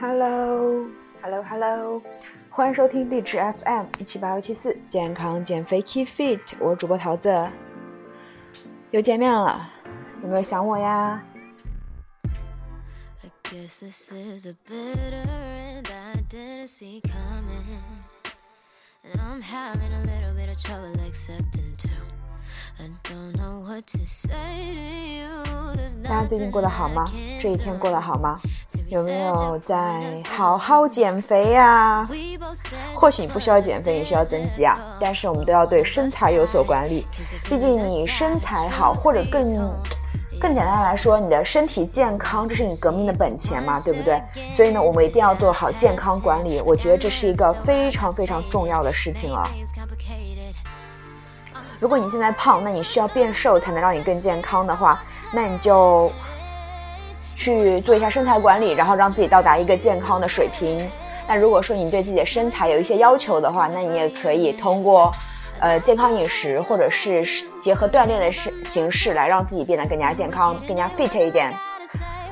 Hello，Hello，Hello，欢迎收听荔枝 FM 一七八幺七四健康减肥 Keep Fit，我是主播桃子，又见面了，有没有想我呀？大家最近过得好吗？这一天过得好吗？有没有在好好减肥呀？或许你不需要减肥，你需要增肌啊。但是我们都要对身材有所管理，毕竟你身材好，或者更更简单来说，你的身体健康，这是你革命的本钱嘛，对不对？所以呢，我们一定要做好健康管理。我觉得这是一个非常非常重要的事情了。如果你现在胖，那你需要变瘦才能让你更健康的话，那你就去做一下身材管理，然后让自己到达一个健康的水平。那如果说你对自己的身材有一些要求的话，那你也可以通过呃健康饮食或者是结合锻炼的式形式来让自己变得更加健康、更加 fit 一点。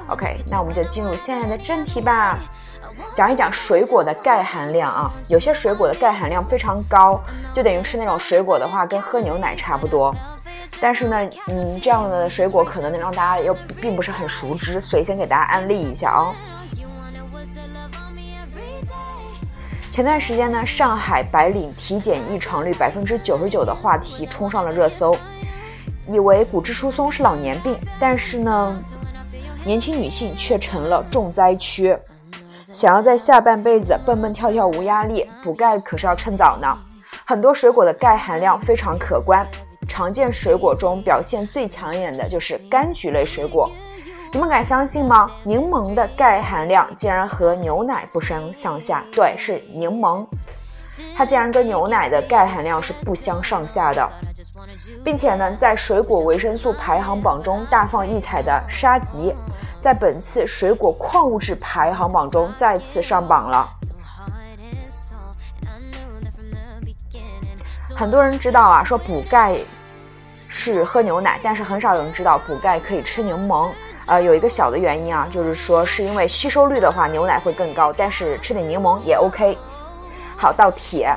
OK，那我们就进入现在的正题吧。讲一讲水果的钙含量啊，有些水果的钙含量非常高，就等于吃那种水果的话，跟喝牛奶差不多。但是呢，嗯，这样的水果可能能让大家又并不是很熟知，所以先给大家安利一下啊。前段时间呢，上海白领体检异常率百分之九十九的话题冲上了热搜，以为骨质疏松是老年病，但是呢，年轻女性却成了重灾区。想要在下半辈子蹦蹦跳跳无压力，补钙可是要趁早呢。很多水果的钙含量非常可观，常见水果中表现最抢眼的就是柑橘类水果。你们敢相信吗？柠檬的钙含量竟然和牛奶不相上下。对，是柠檬，它竟然跟牛奶的钙含量是不相上下的，并且呢，在水果维生素排行榜中大放异彩的沙棘。在本次水果矿物质排行榜中再次上榜了。很多人知道啊，说补钙是喝牛奶，但是很少有人知道补钙可以吃柠檬。呃，有一个小的原因啊，就是说是因为吸收率的话，牛奶会更高，但是吃点柠檬也 OK。好，到铁，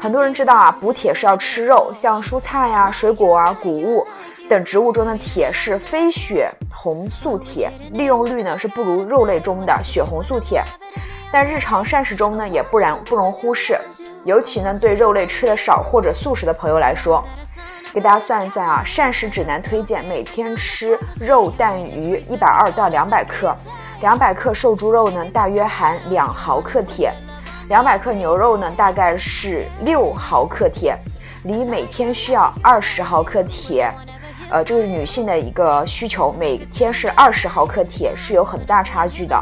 很多人知道啊，补铁是要吃肉，像蔬菜呀、水果啊、谷物。等植物中的铁是非血红素铁，利用率呢是不如肉类中的血红素铁，但日常膳食中呢也不然不容忽视，尤其呢对肉类吃的少或者素食的朋友来说，给大家算一算啊，膳食指南推荐每天吃肉蛋鱼一百二到两百克，两百克瘦猪肉呢大约含两毫克铁，两百克牛肉呢大概是六毫克铁，离每天需要二十毫克铁。呃，这个是女性的一个需求，每天是二十毫克铁，是有很大差距的。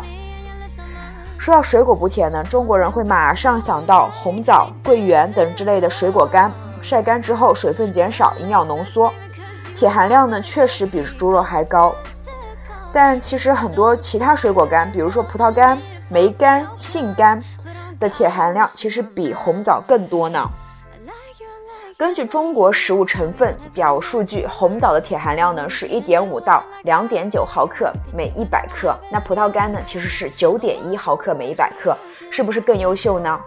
说到水果补铁呢，中国人会马上想到红枣、桂圆等之类的水果干，晒干之后水分减少，营养浓缩，铁含量呢确实比猪肉还高。但其实很多其他水果干，比如说葡萄干、梅干、杏干的铁含量其实比红枣更多呢。根据中国食物成分表数据，红枣的铁含量呢是一点五到两点九毫克每一百克，那葡萄干呢其实是九点一毫克每一百克，是不是更优秀呢？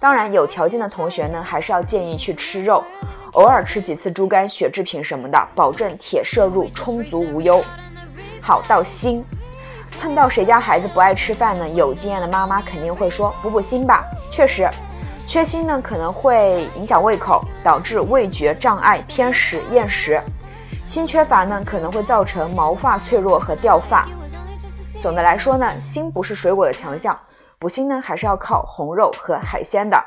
当然，有条件的同学呢，还是要建议去吃肉，偶尔吃几次猪肝、血制品什么的，保证铁摄入充足无忧。好，到锌，碰到谁家孩子不爱吃饭呢？有经验的妈妈肯定会说补补锌吧，确实。缺锌呢，可能会影响胃口，导致味觉障碍、偏食、厌食。锌缺乏呢，可能会造成毛发脆弱和掉发。总的来说呢，锌不是水果的强项，补锌呢还是要靠红肉和海鲜的。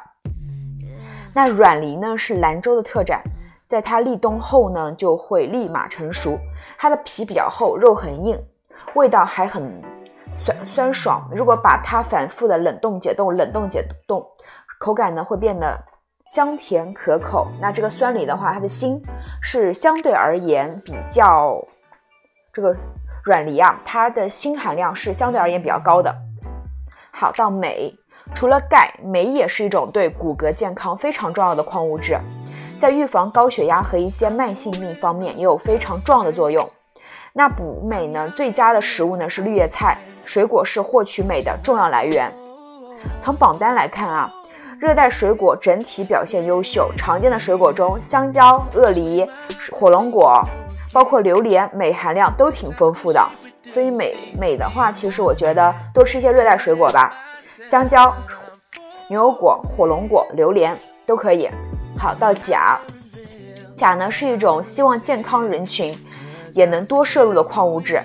那软梨呢是兰州的特产，在它立冬后呢就会立马成熟，它的皮比较厚，肉很硬，味道还很酸酸爽。如果把它反复的冷冻解冻，冷冻解冻。口感呢会变得香甜可口。那这个酸梨的话，它的锌是相对而言比较这个软梨啊，它的锌含量是相对而言比较高的。好，到镁，除了钙，镁也是一种对骨骼健康非常重要的矿物质，在预防高血压和一些慢性病方面也有非常重要的作用。那补镁呢，最佳的食物呢是绿叶菜，水果是获取镁的重要来源。从榜单来看啊，热带水果整体表现优秀。常见的水果中，香蕉、鳄梨、火龙果，包括榴莲，镁含量都挺丰富的。所以镁镁的话，其实我觉得多吃一些热带水果吧，香蕉、牛油果、火龙果、榴莲都可以。好，到钾，钾呢是一种希望健康人群也能多摄入的矿物质。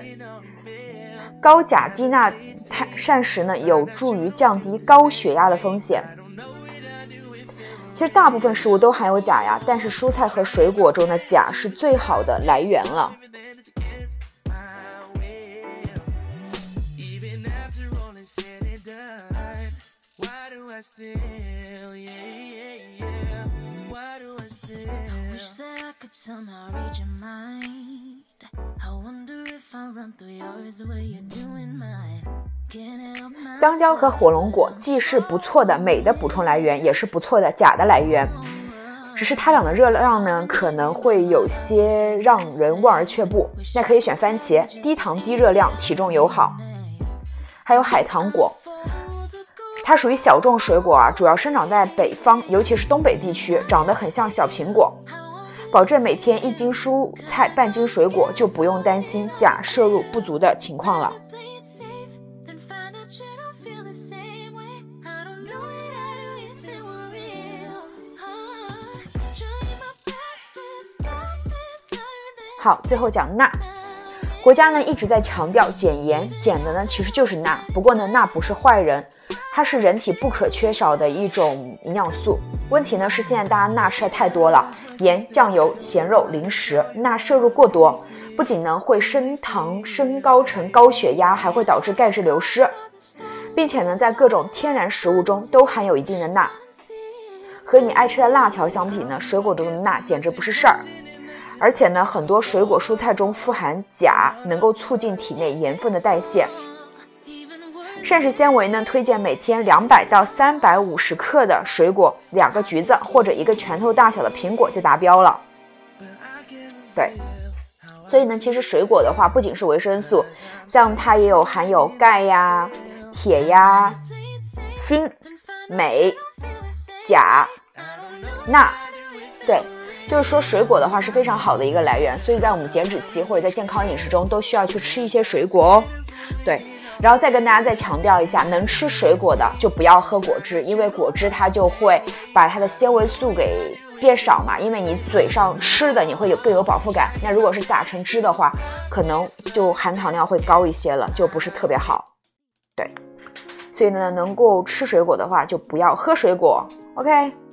高钾低钠碳膳食呢，有助于降低高血压的风险。其实大部分食物都含有钾呀，但是蔬菜和水果中的钾是最好的来源了。香蕉和火龙果既是不错的镁的补充来源，也是不错的钾的来源。只是它俩的热量呢，可能会有些让人望而却步。那可以选番茄，低糖低热量，体重友好。还有海棠果，它属于小众水果啊，主要生长在北方，尤其是东北地区，长得很像小苹果。保证每天一斤蔬菜、半斤水果，就不用担心钾摄入不足的情况了。好，最后讲钠。国家呢一直在强调减盐，减的呢其实就是钠。不过呢，钠不是坏人，它是人体不可缺少的一种营养素。问题呢是现在大家钠吃的太多了，盐、酱油、咸肉、零食，钠摄入过多，不仅呢会升糖升高成高血压，还会导致钙质流失，并且呢在各种天然食物中都含有一定的钠。和你爱吃的辣条相比呢，水果中的钠简直不是事儿。而且呢，很多水果蔬菜中富含钾，能够促进体内盐分的代谢。膳食纤维呢，推荐每天两百到三百五十克的水果，两个橘子或者一个拳头大小的苹果就达标了。对，所以呢，其实水果的话，不仅是维生素，像它也有含有钙呀、铁呀、锌、镁、钾、钠，对。就是说，水果的话是非常好的一个来源，所以在我们减脂期或者在健康饮食中都需要去吃一些水果哦。对，然后再跟大家再强调一下，能吃水果的就不要喝果汁，因为果汁它就会把它的纤维素给变少嘛，因为你嘴上吃的你会有更有饱腹感。那如果是打成汁的话，可能就含糖量会高一些了，就不是特别好。对，所以呢，能够吃水果的话就不要喝水果。OK。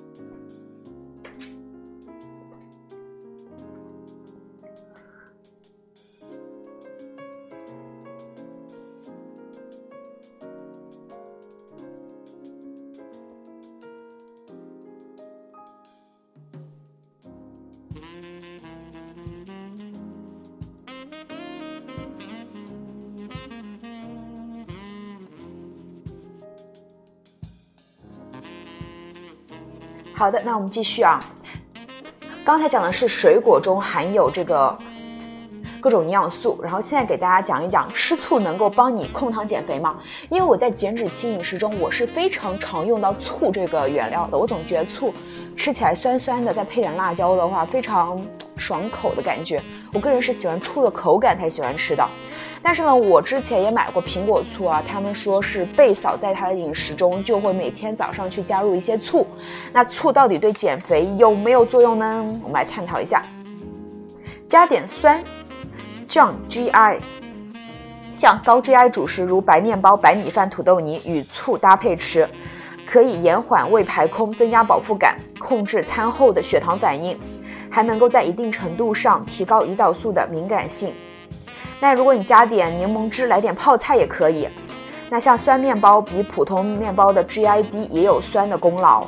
好的，那我们继续啊。刚才讲的是水果中含有这个各种营养素，然后现在给大家讲一讲吃醋能够帮你控糖减肥吗？因为我在减脂期饮食中，我是非常常用到醋这个原料的。我总觉得醋吃起来酸酸的，再配点辣椒的话，非常爽口的感觉。我个人是喜欢醋的口感才喜欢吃的。但是呢，我之前也买过苹果醋啊，他们说是贝嫂在她的饮食中就会每天早上去加入一些醋。那醋到底对减肥有没有作用呢？我们来探讨一下。加点酸，降 GI。像高 GI 主食如白面包、白米饭、土豆泥与醋搭配吃，可以延缓胃排空，增加饱腹感，控制餐后的血糖反应，还能够在一定程度上提高胰岛素的敏感性。那如果你加点柠檬汁，来点泡菜也可以。那像酸面包比普通面包的 GI 低，也有酸的功劳。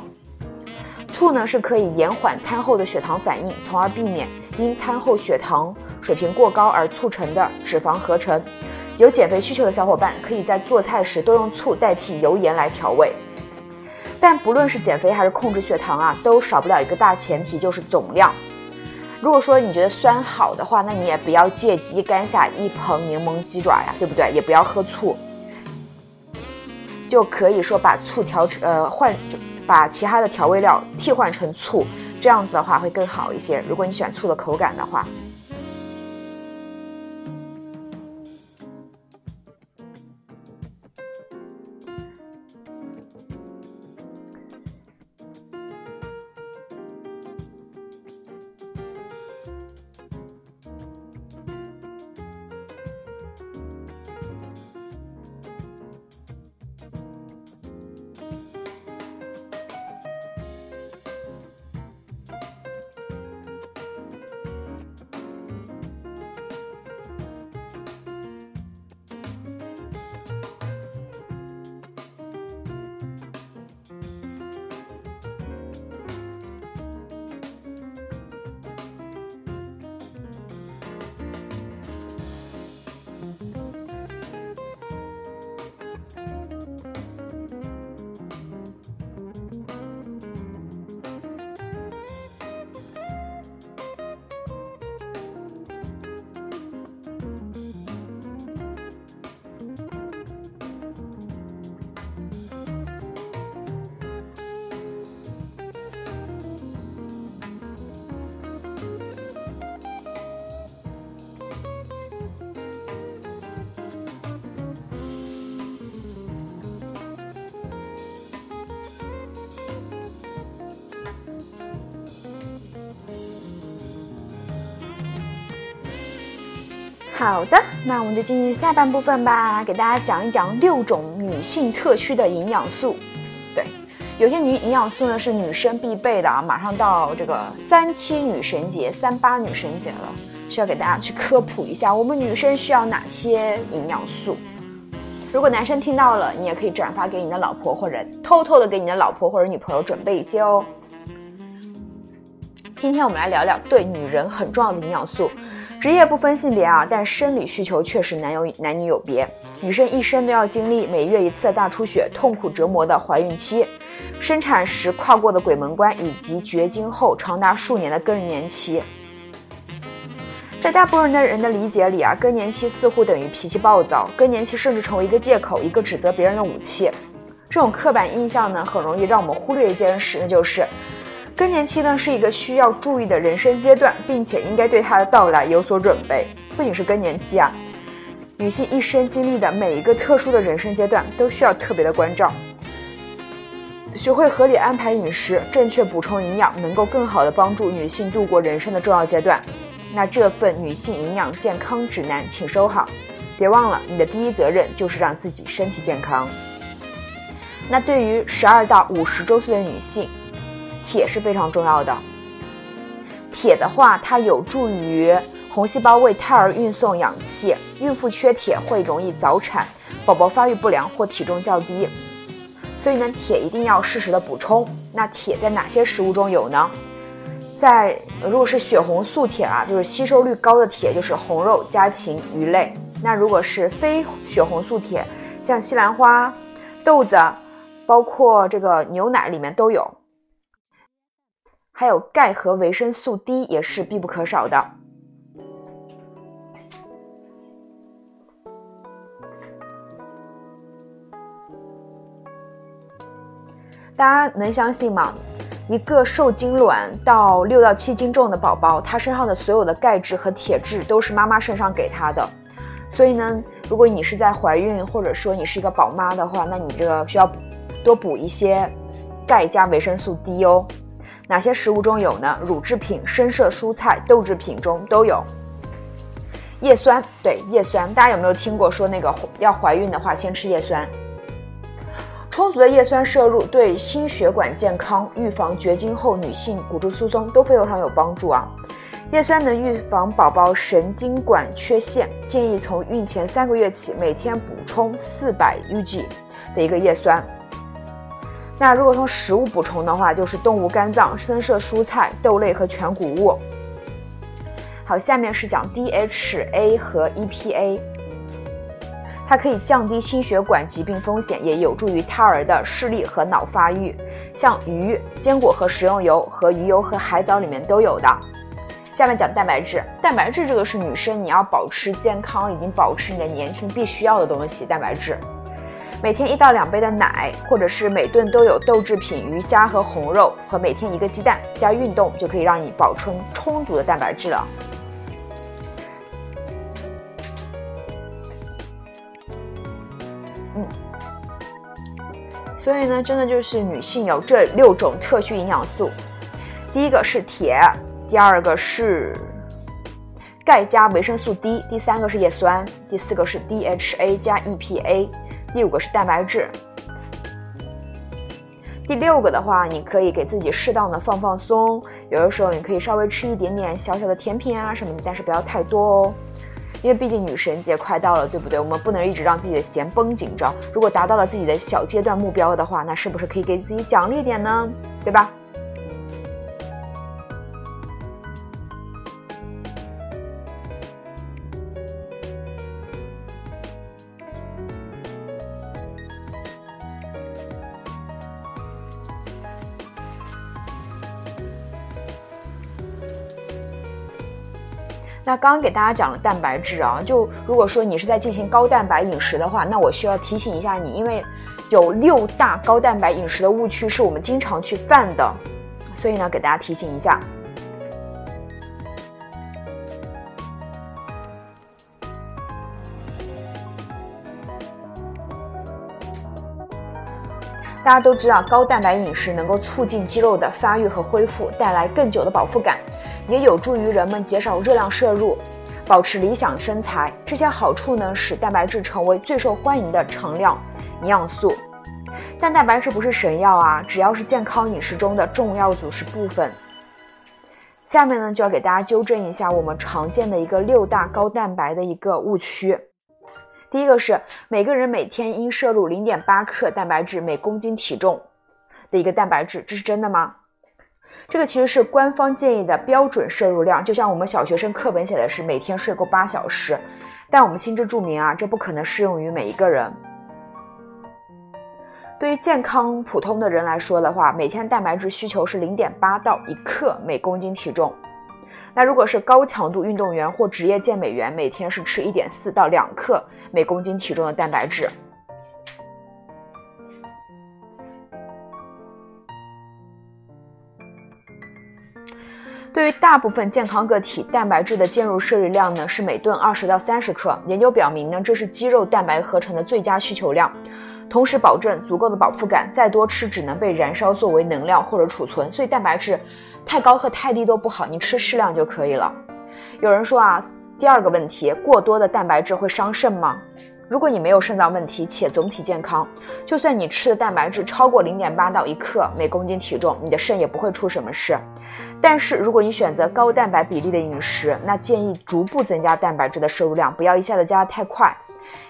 醋呢是可以延缓餐后的血糖反应，从而避免因餐后血糖水平过高而促成的脂肪合成。有减肥需求的小伙伴可以在做菜时多用醋代替油盐来调味。但不论是减肥还是控制血糖啊，都少不了一个大前提，就是总量。如果说你觉得酸好的话，那你也不要借机干下一盆柠檬鸡爪呀，对不对？也不要喝醋，就可以说把醋调成呃换把其他的调味料替换成醋，这样子的话会更好一些。如果你喜欢醋的口感的话。好的，那我们就进入下半部分吧，给大家讲一讲六种女性特需的营养素。对，有些女营养素呢是女生必备的啊，马上到这个三七女神节、三八女神节了，需要给大家去科普一下，我们女生需要哪些营养素。如果男生听到了，你也可以转发给你的老婆，或者偷偷的给你的老婆或者女朋友准备一些哦。今天我们来聊聊对女人很重要的营养素。职业不分性别啊，但生理需求确实男有男女有别。女生一生都要经历每月一次的大出血、痛苦折磨的怀孕期、生产时跨过的鬼门关，以及绝经后长达数年的更年期。在大部分的人的理解里啊，更年期似乎等于脾气暴躁，更年期甚至成为一个借口，一个指责别人的武器。这种刻板印象呢，很容易让我们忽略一件事，那就是。更年期呢是一个需要注意的人生阶段，并且应该对它的到来有所准备。不仅是更年期啊，女性一生经历的每一个特殊的人生阶段都需要特别的关照。学会合理安排饮食，正确补充营养，能够更好的帮助女性度过人生的重要阶段。那这份女性营养健康指南，请收好，别忘了你的第一责任就是让自己身体健康。那对于十二到五十周岁的女性。铁是非常重要的。铁的话，它有助于红细胞为胎儿运送氧气。孕妇缺铁会容易早产，宝宝发育不良或体重较低。所以呢，铁一定要适时的补充。那铁在哪些食物中有呢？在如果是血红素铁啊，就是吸收率高的铁，就是红肉、家禽、鱼类。那如果是非血红素铁，像西兰花、豆子，包括这个牛奶里面都有。还有钙和维生素 D 也是必不可少的。大家能相信吗？一个受精卵到六到七斤重的宝宝，他身上的所有的钙质和铁质都是妈妈身上给他的。所以呢，如果你是在怀孕，或者说你是一个宝妈的话，那你这个需要多补一些钙加维生素 D 哦。哪些食物中有呢？乳制品、深色蔬菜、豆制品中都有。叶酸，对叶酸，大家有没有听过说那个要怀孕的话先吃叶酸？充足的叶酸摄入对心血管健康、预防绝经后女性骨质疏松都非常有帮助啊。叶酸能预防宝宝神经管缺陷，建议从孕前三个月起每天补充四百 UG 的一个叶酸。那如果从食物补充的话，就是动物肝脏、深色蔬菜、豆类和全谷物。好，下面是讲 DHA 和 EPA，它可以降低心血管疾病风险，也有助于胎儿的视力和脑发育。像鱼、坚果和食用油和鱼油和海藻里面都有的。下面讲蛋白质，蛋白质这个是女生你要保持健康，已经保持你的年轻必须要的东西，蛋白质。每天一到两杯的奶，或者是每顿都有豆制品、鱼虾和红肉，和每天一个鸡蛋，加运动就可以让你保存充足的蛋白质了。嗯，所以呢，真的就是女性有这六种特需营养素，第一个是铁，第二个是。钙加维生素 D，第三个是叶酸，第四个是 DHA 加 EPA，第五个是蛋白质，第六个的话，你可以给自己适当的放放松，有的时候你可以稍微吃一点点小小的甜品啊什么的，但是不要太多哦，因为毕竟女神节快到了，对不对？我们不能一直让自己的弦绷紧着。如果达到了自己的小阶段目标的话，那是不是可以给自己奖励点呢？对吧？刚刚给大家讲了蛋白质啊，就如果说你是在进行高蛋白饮食的话，那我需要提醒一下你，因为有六大高蛋白饮食的误区是我们经常去犯的，所以呢，给大家提醒一下。大家都知道，高蛋白饮食能够促进肌肉的发育和恢复，带来更久的饱腹感。也有助于人们减少热量摄入，保持理想身材。这些好处呢，使蛋白质成为最受欢迎的常量营养素。但蛋白质不是神药啊，只要是健康饮食中的重要组成部分。下面呢，就要给大家纠正一下我们常见的一个六大高蛋白的一个误区。第一个是每个人每天应摄入零点八克蛋白质每公斤体重的一个蛋白质，这是真的吗？这个其实是官方建议的标准摄入量，就像我们小学生课本写的是每天睡够八小时，但我们心知肚明啊，这不可能适用于每一个人。对于健康普通的人来说的话，每天蛋白质需求是零点八到一克每公斤体重。那如果是高强度运动员或职业健美员，每天是吃一点四到两克每公斤体重的蛋白质。对于大部分健康个体，蛋白质的介入摄入量呢是每顿二十到三十克。研究表明呢，这是肌肉蛋白合成的最佳需求量，同时保证足够的饱腹感。再多吃只能被燃烧作为能量或者储存，所以蛋白质太高和太低都不好，你吃适量就可以了。有人说啊，第二个问题，过多的蛋白质会伤肾吗？如果你没有肾脏问题且总体健康，就算你吃的蛋白质超过零点八到一克每公斤体重，你的肾也不会出什么事。但是如果你选择高蛋白比例的饮食，那建议逐步增加蛋白质的摄入量，不要一下子加的太快。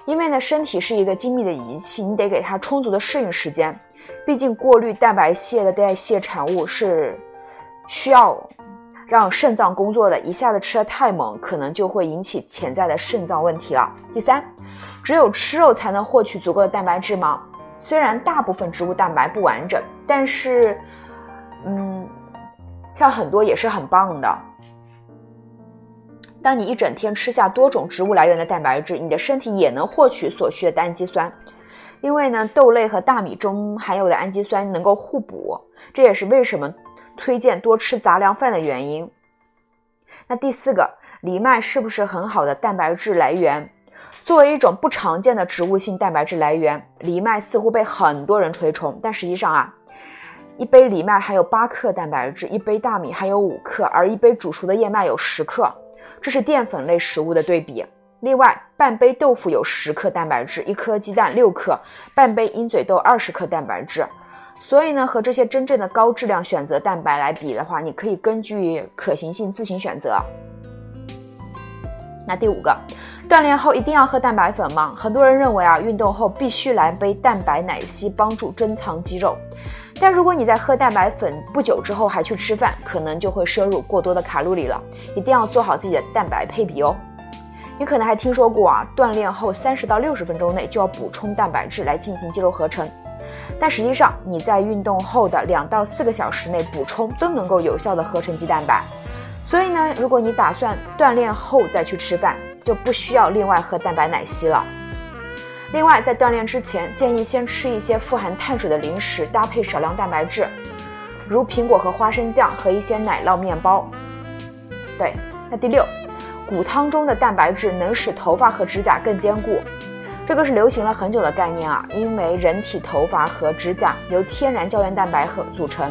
因为呢，身体是一个精密的仪器，你得给它充足的适应时间。毕竟过滤蛋白屑的代谢产物是需要让肾脏工作的，一下子吃的太猛，可能就会引起潜在的肾脏问题了。第三。只有吃肉才能获取足够的蛋白质吗？虽然大部分植物蛋白不完整，但是，嗯，像很多也是很棒的。当你一整天吃下多种植物来源的蛋白质，你的身体也能获取所需的氨基酸，因为呢，豆类和大米中含有的氨基酸能够互补，这也是为什么推荐多吃杂粮饭的原因。那第四个，藜麦是不是很好的蛋白质来源？作为一种不常见的植物性蛋白质来源，藜麦似乎被很多人推崇。但实际上啊，一杯藜麦含有八克蛋白质，一杯大米含有五克，而一杯煮熟的燕麦有十克，这是淀粉类食物的对比。另外，半杯豆腐有十克蛋白质，一颗鸡蛋六克，半杯鹰嘴豆二十克蛋白质。所以呢，和这些真正的高质量选择蛋白来比的话，你可以根据可行性自行选择。那第五个。锻炼后一定要喝蛋白粉吗？很多人认为啊，运动后必须来杯蛋白奶昔帮助珍藏肌肉。但如果你在喝蛋白粉不久之后还去吃饭，可能就会摄入过多的卡路里了。一定要做好自己的蛋白配比哦。你可能还听说过啊，锻炼后三十到六十分钟内就要补充蛋白质来进行肌肉合成。但实际上你在运动后的两到四个小时内补充都能够有效的合成肌蛋白。所以呢，如果你打算锻炼后再去吃饭，就不需要另外喝蛋白奶昔了。另外，在锻炼之前，建议先吃一些富含碳水的零食，搭配少量蛋白质，如苹果和花生酱和一些奶酪面包。对，那第六，骨汤中的蛋白质能使头发和指甲更坚固，这个是流行了很久的概念啊。因为人体头发和指甲由天然胶原蛋白和组成，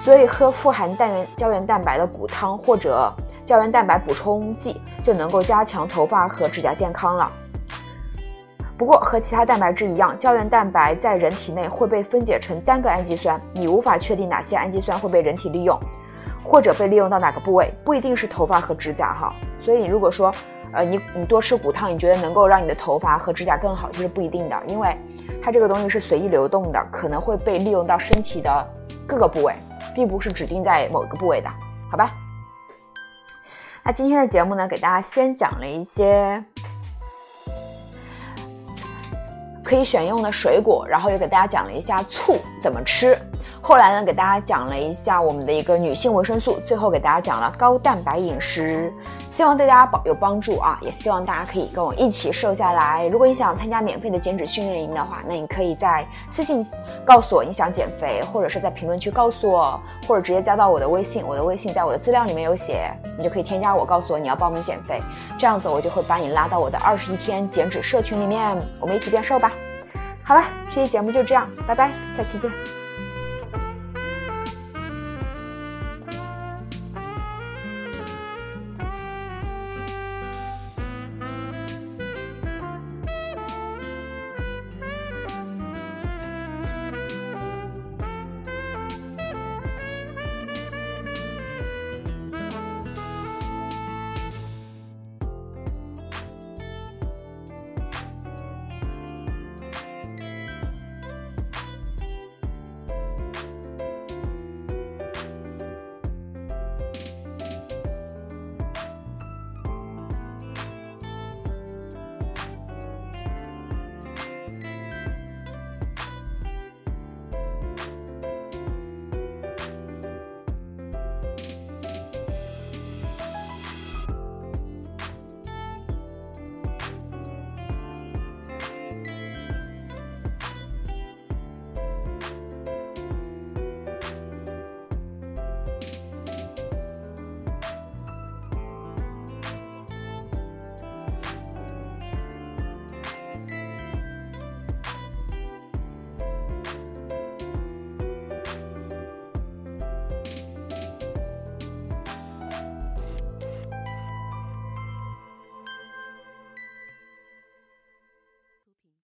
所以喝富含蛋原胶原蛋白的骨汤或者胶原蛋白补充剂就能够加强头发和指甲健康了。不过和其他蛋白质一样，胶原蛋白在人体内会被分解成单个氨基酸，你无法确定哪些氨基酸会被人体利用，或者被利用到哪个部位，不一定是头发和指甲哈。所以如果说，呃，你你多吃骨汤，你觉得能够让你的头发和指甲更好，其实不一定的，因为它这个东西是随意流动的，可能会被利用到身体的各个部位，并不是指定在某个部位的，好吧？那今天的节目呢，给大家先讲了一些。可以选用的水果，然后又给大家讲了一下醋怎么吃。后来呢，给大家讲了一下我们的一个女性维生素，最后给大家讲了高蛋白饮食，希望对大家帮有帮助啊！也希望大家可以跟我一起瘦下来。如果你想参加免费的减脂训练营的话，那你可以在私信告诉我你想减肥，或者是在评论区告诉我，或者直接加到我的微信，我的微信在我的资料里面有写，你就可以添加我，告诉我你要报名减肥，这样子我就会把你拉到我的二十一天减脂社群里面，我们一起变瘦吧。好了，这期节目就这样，拜拜，下期见。